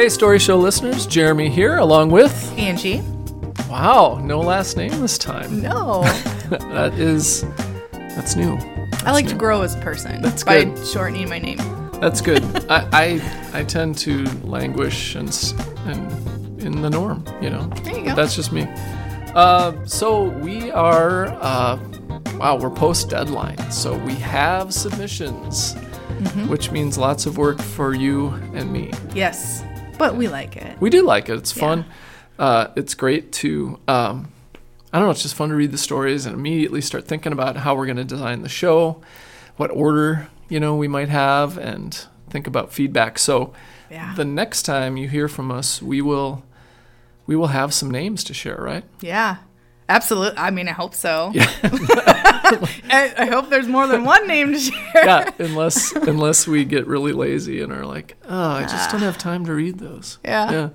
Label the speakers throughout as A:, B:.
A: Hey, Story Show listeners, Jeremy here, along with.
B: Angie.
A: Wow, no last name this time.
B: No.
A: that is. That's new.
B: I like to grow as a person
A: That's
B: by
A: good.
B: shortening my name.
A: That's good. I, I I tend to languish and and in the norm, you know.
B: There you
A: But that's just me. Uh, so we are. Uh, wow, we're post deadline, so we have submissions,
B: Mm-hmm.
A: which means lots of work for you and me.
B: Yes, but we like it.
A: We do like it. It's
B: Yeah.
A: fun. Uh, it's great to. Um, I don't know. It's just fun to read the stories and immediately start thinking about how we're going to design the show, what order you know we might have, and think about feedback. So
B: Yeah.
A: the next time you hear from us, we will we will have some names to share, right?
B: yeah. Absolutely. I mean, I hope so. I, I hope there's more than one name to share.
A: Yeah, unless unless we get really lazy and are like, oh, I just don't have time to read those.
B: Yeah.
A: Yeah.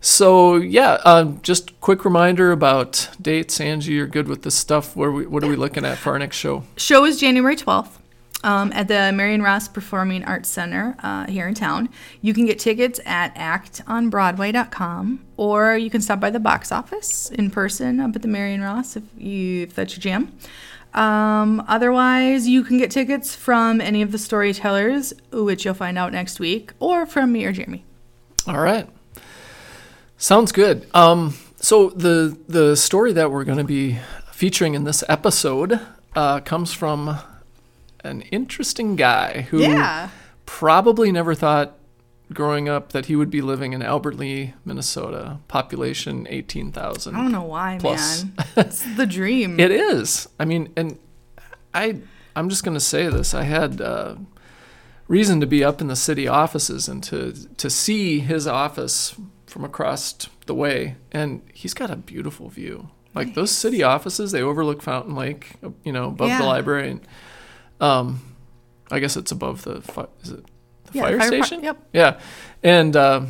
A: So yeah, um, just quick reminder about dates. Angie, you're good with this stuff. Where we, what are we looking at for our next show?
B: Show is January 12th um, at the Marion Ross Performing Arts Center uh, here in town. You can get tickets at actonbroadway.com or you can stop by the box office in person up at the Marion Ross if, you, if that's your jam. Um, otherwise, you can get tickets from any of the storytellers, which you'll find out next week, or from me or Jeremy.
A: All right. Sounds good. Um, so the the story that we're going to be featuring in this episode uh, comes from an interesting guy who
B: Yeah.
A: probably never thought growing up that he would be living in Albert Lea, Minnesota, population eighteen thousand.
B: I don't know why,
A: Plus.
B: man. It's the dream.
A: It is. I mean, and I I'm just gonna say this. I had uh, reason to be up in the city offices and to to see his office from across the way, and he's got a beautiful view. Like those city offices, they overlook Fountain Lake, you know, above
B: Yeah.
A: the library, and um, I guess it's above the fi- is it the
B: Yeah,
A: fire,
B: fire par-
A: station?
B: yep.
A: Yeah, and uh,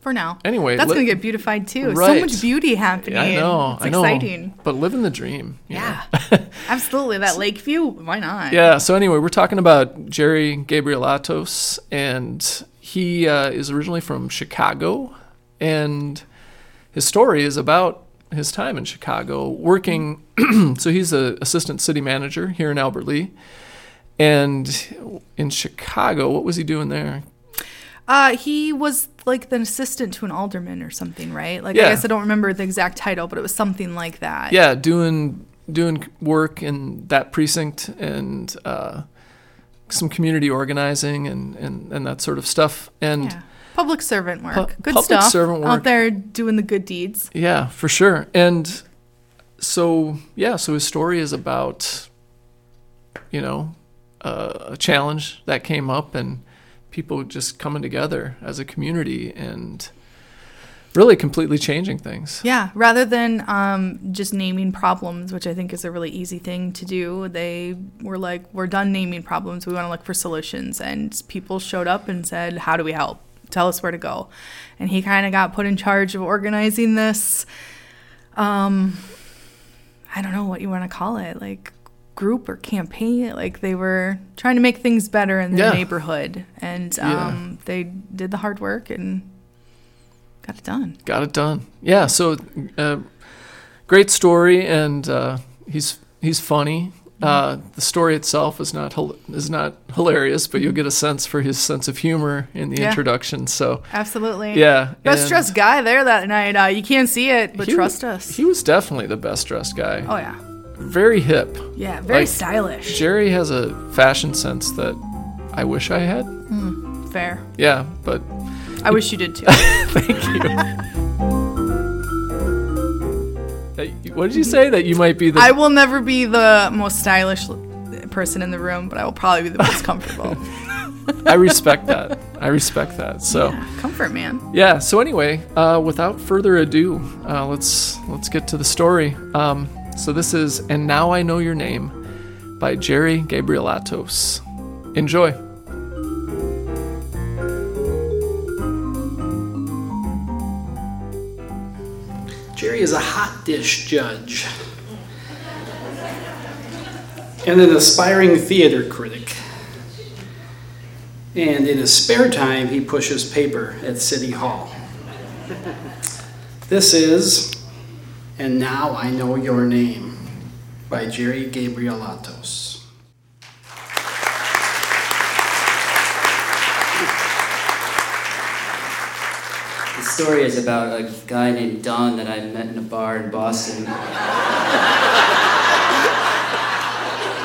B: for now.
A: anyway,
B: That's
A: li-
B: gonna get beautified too.
A: Right.
B: So much beauty happening.
A: I know,
B: It's
A: I know,
B: exciting.
A: but living the dream.
B: Yeah. Absolutely. That lake view, why not?
A: Yeah. So anyway, we're talking about Jerry Gabrielatos, and he uh, is originally from Chicago, and his story is about his time in Chicago working. so he's an assistant city manager here in Albert Lea, and in Chicago, what was he doing there?
B: Uh, he was like the assistant to an alderman or something, right? Like
A: Yeah.
B: I guess I don't remember the exact title, but it was something like that.
A: Yeah, doing doing work in that precinct and uh, some community organizing and, and, and that sort of stuff. And
B: Yeah. Public servant work.
A: Pu-
B: good
A: public
B: stuff.
A: servant work.
B: Out there doing the good deeds.
A: Yeah, for sure. And so, yeah, so his story is about, you know, uh, a challenge that came up and people just coming together as a community and really completely changing things.
B: Yeah, rather than um, just naming problems, which I think is a really easy thing to do, they were like, we're done naming problems. We want to look for solutions. And people showed up and said, how do we help? Tell us where to go. And he kind of got put in charge of organizing this, um, I don't know what you want to call it, like group or campaign. Like they were trying to make things better in their
A: Yeah.
B: neighborhood. And
A: Yeah.
B: um, they did the hard work and got it done.
A: Got it done. Yeah, so uh, great story, and uh, he's he's funny. Uh, the story itself is not is not hilarious, but you'll get a sense for his sense of humor in the
B: Yeah.
A: introduction. So
B: Absolutely.
A: yeah,
B: Best dressed guy there that night. Uh, you can't see it, but trust
A: wa-
B: us.
A: He was definitely the best dressed guy.
B: oh yeah,
A: Very hip.
B: yeah, very
A: Like,
B: stylish.
A: Jerry has a fashion sense that I wish I had.
B: Fair.
A: Yeah, but
B: I wish you did too.
A: thank you. What did you say? That you might be the
B: I will never be the most stylish person in the room, but I will probably be the most comfortable.
A: I respect that. I respect that. So
B: Comfort man.
A: yeah. So anyway, uh, without further ado, uh, let's let's get to the story. Um, so this is "And Now I Know Your Name" by Jerry Gabrielatos. Enjoy.
C: Jerry is a hot dish judge and an aspiring theater critic. And in his spare time, he pushes paper at City Hall. This is And Now I Know Your Name by Jerry Gabrielatos.
D: The story is about a guy named Don that I met in a bar in Boston.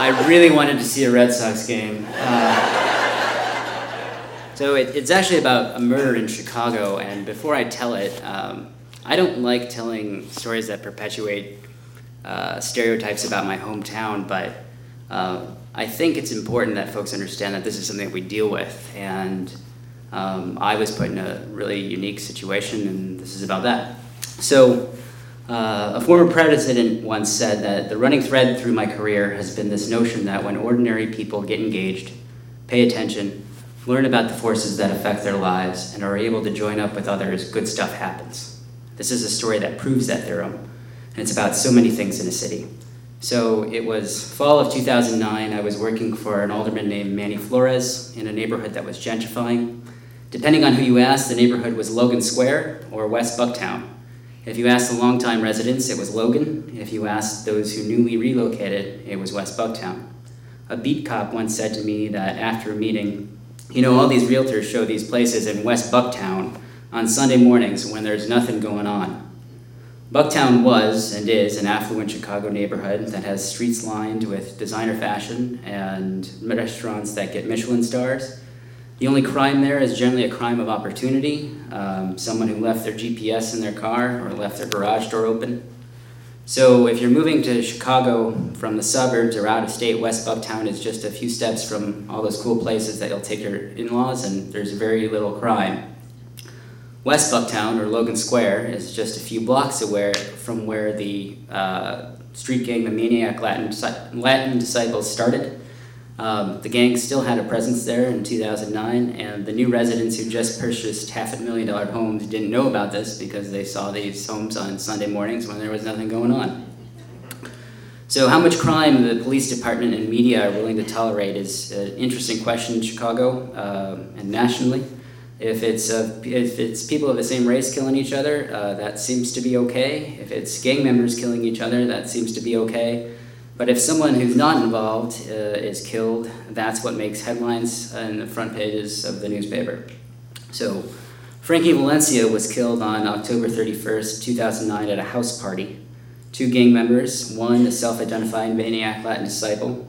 D: I really wanted to see a Red Sox game. Uh, so it, it's actually about a murder in Chicago, and before I tell it, um, I don't like telling stories that perpetuate uh, stereotypes about my hometown, but uh, I think it's important that folks understand that this is something that we deal with, and um, I was put in a really unique situation, and this is about that. So, uh, a former president once said that the running thread through my career has been this notion that when ordinary people get engaged, pay attention, learn about the forces that affect their lives, and are able to join up with others, good stuff happens. This is a story that proves that theorem, and it's about so many things in a city. So it was fall of 2009. I was working for an alderman named Manny Flores in a neighborhood that was gentrifying. Depending on who you asked, the neighborhood was Logan Square or West Bucktown. If you asked the longtime residents, it was Logan. If you asked those who newly relocated, it was West Bucktown. A beat cop once said to me that after a meeting, you know, all these realtors show these places in West Bucktown on Sunday mornings when there's nothing going on. Bucktown was and is an affluent Chicago neighborhood that has streets lined with designer fashion and restaurants that get Michelin stars. The only crime there is generally a crime of opportunity um, someone who left their GPS in their car or left their garage door open. So, if you're moving to Chicago from the suburbs or out of state, West Bucktown is just a few steps from all those cool places that you'll take your in laws, and there's very little crime. West Bucktown, or Logan Square, is just a few blocks away from where the uh, street gang, the Maniac Latin, Latin Disciples, started. Um, the gang still had a presence there in 2009, and the new residents who just purchased half a million dollar homes didn't know about this because they saw these homes on Sunday mornings when there was nothing going on. So, how much crime the police department and media are willing to tolerate is an interesting question in Chicago uh, and nationally. If it's, uh, if it's people of the same race killing each other, uh, that seems to be okay. If it's gang members killing each other, that seems to be okay. But if someone who's not involved uh, is killed, that's what makes headlines in the front pages of the newspaper. So, Frankie Valencia was killed on October 31st, 2009, at a house party. Two gang members, one a self identified maniac Latin disciple,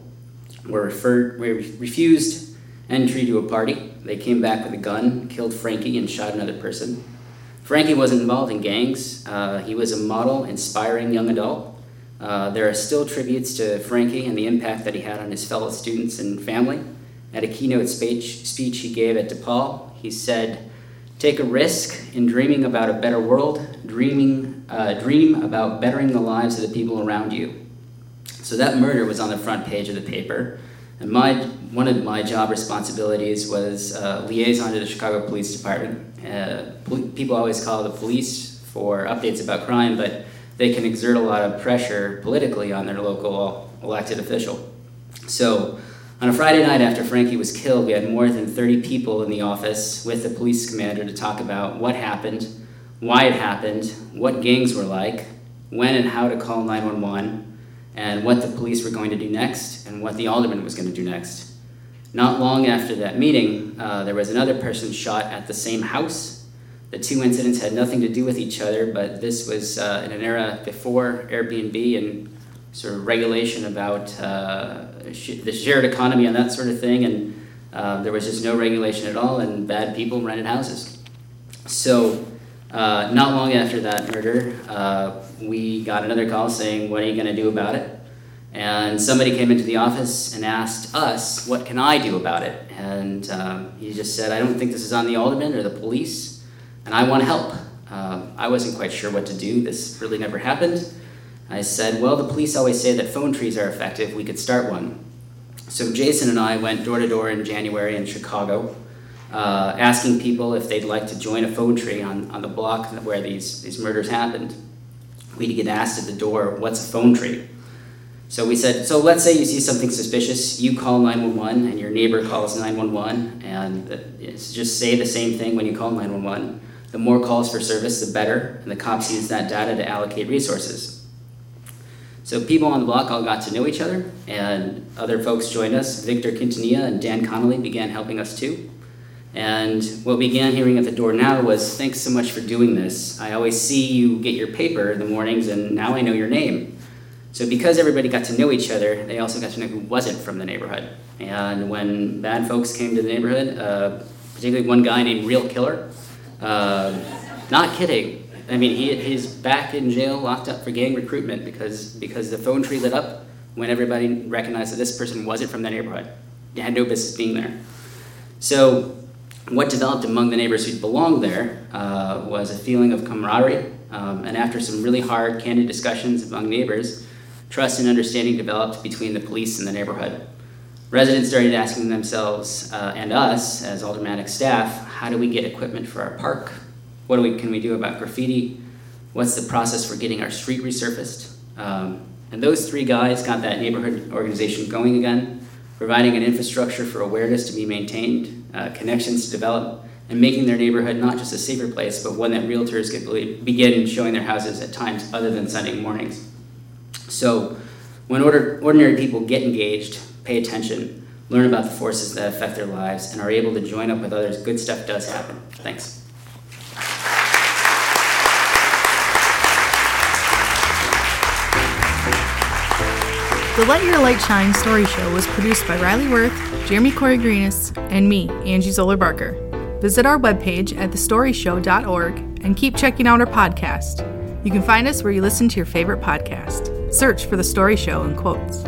D: were, referred, were refused entry to a party. They came back with a gun, killed Frankie, and shot another person. Frankie wasn't involved in gangs. Uh, he was a model, inspiring young adult. Uh, there are still tributes to Frankie and the impact that he had on his fellow students and family. At a keynote speech, speech he gave at DePaul, he said, Take a risk in dreaming about a better world, dreaming, uh, dream about bettering the lives of the people around you. So that murder was on the front page of the paper. And my, one of my job responsibilities was uh, liaison to the Chicago Police Department. Uh, people always call the police for updates about crime, but they can exert a lot of pressure politically on their local elected official. So, on a Friday night after Frankie was killed, we had more than 30 people in the office with the police commander to talk about what happened, why it happened, what gangs were like, when and how to call 911 and what the police were going to do next and what the alderman was going to do next. Not long after that meeting, uh, there was another person shot at the same house. The two incidents had nothing to do with each other, but this was uh, in an era before Airbnb and sort of regulation about uh, sh- the shared economy and that sort of thing, and uh, there was just no regulation at all, and bad people rented houses. So, uh, not long after that murder, uh, we got another call saying, What are you going to do about it? And somebody came into the office and asked us, What can I do about it? And um, he just said, I don't think this is on the alderman or the police, and I want to help. Uh, I wasn't quite sure what to do. This really never happened. I said, Well, the police always say that phone trees are effective. We could start one. So Jason and I went door to door in January in Chicago, uh, asking people if they'd like to join a phone tree on, on the block where these, these murders happened we'd get asked at the door, what's a phone tree? So we said, so let's say you see something suspicious, you call 911 and your neighbor calls 911, and just say the same thing when you call 911. The more calls for service, the better, and the cops use that data to allocate resources. So people on the block all got to know each other, and other folks joined us. Victor Quintanilla and Dan Connolly began helping us too. And what we began hearing at the door now was, thanks so much for doing this. I always see you get your paper in the mornings, and now I know your name. So because everybody got to know each other, they also got to know who wasn't from the neighborhood. And when bad folks came to the neighborhood, uh, particularly one guy named Real Killer, uh, not kidding. I mean, he, he's back in jail, locked up for gang recruitment because because the phone tree lit up when everybody recognized that this person wasn't from the neighborhood. He had no business being there. So what developed among the neighbors who belonged there uh, was a feeling of camaraderie. Um, and after some really hard, candid discussions among neighbors, trust and understanding developed between the police and the neighborhood. Residents started asking themselves uh, and us, as Aldermanic staff, how do we get equipment for our park? What do we, can we do about graffiti? What's the process for getting our street resurfaced? Um, and those three guys got that neighborhood organization going again, providing an infrastructure for awareness to be maintained, uh, connections to develop, and making their neighborhood not just a safer place, but one that realtors could begin showing their houses at times other than Sunday mornings. So, when order, ordinary people get engaged, pay attention, learn about the forces that affect their lives, and are able to join up with others, good stuff does happen. Thanks.
B: The Let Your Light Shine story show was produced by Riley Worth, Jeremy Corey Greenis, and me, Angie Zoller Barker. Visit our webpage at thestoryshow.org and keep checking out our podcast. You can find us where you listen to your favorite podcast. Search for The Story Show in quotes.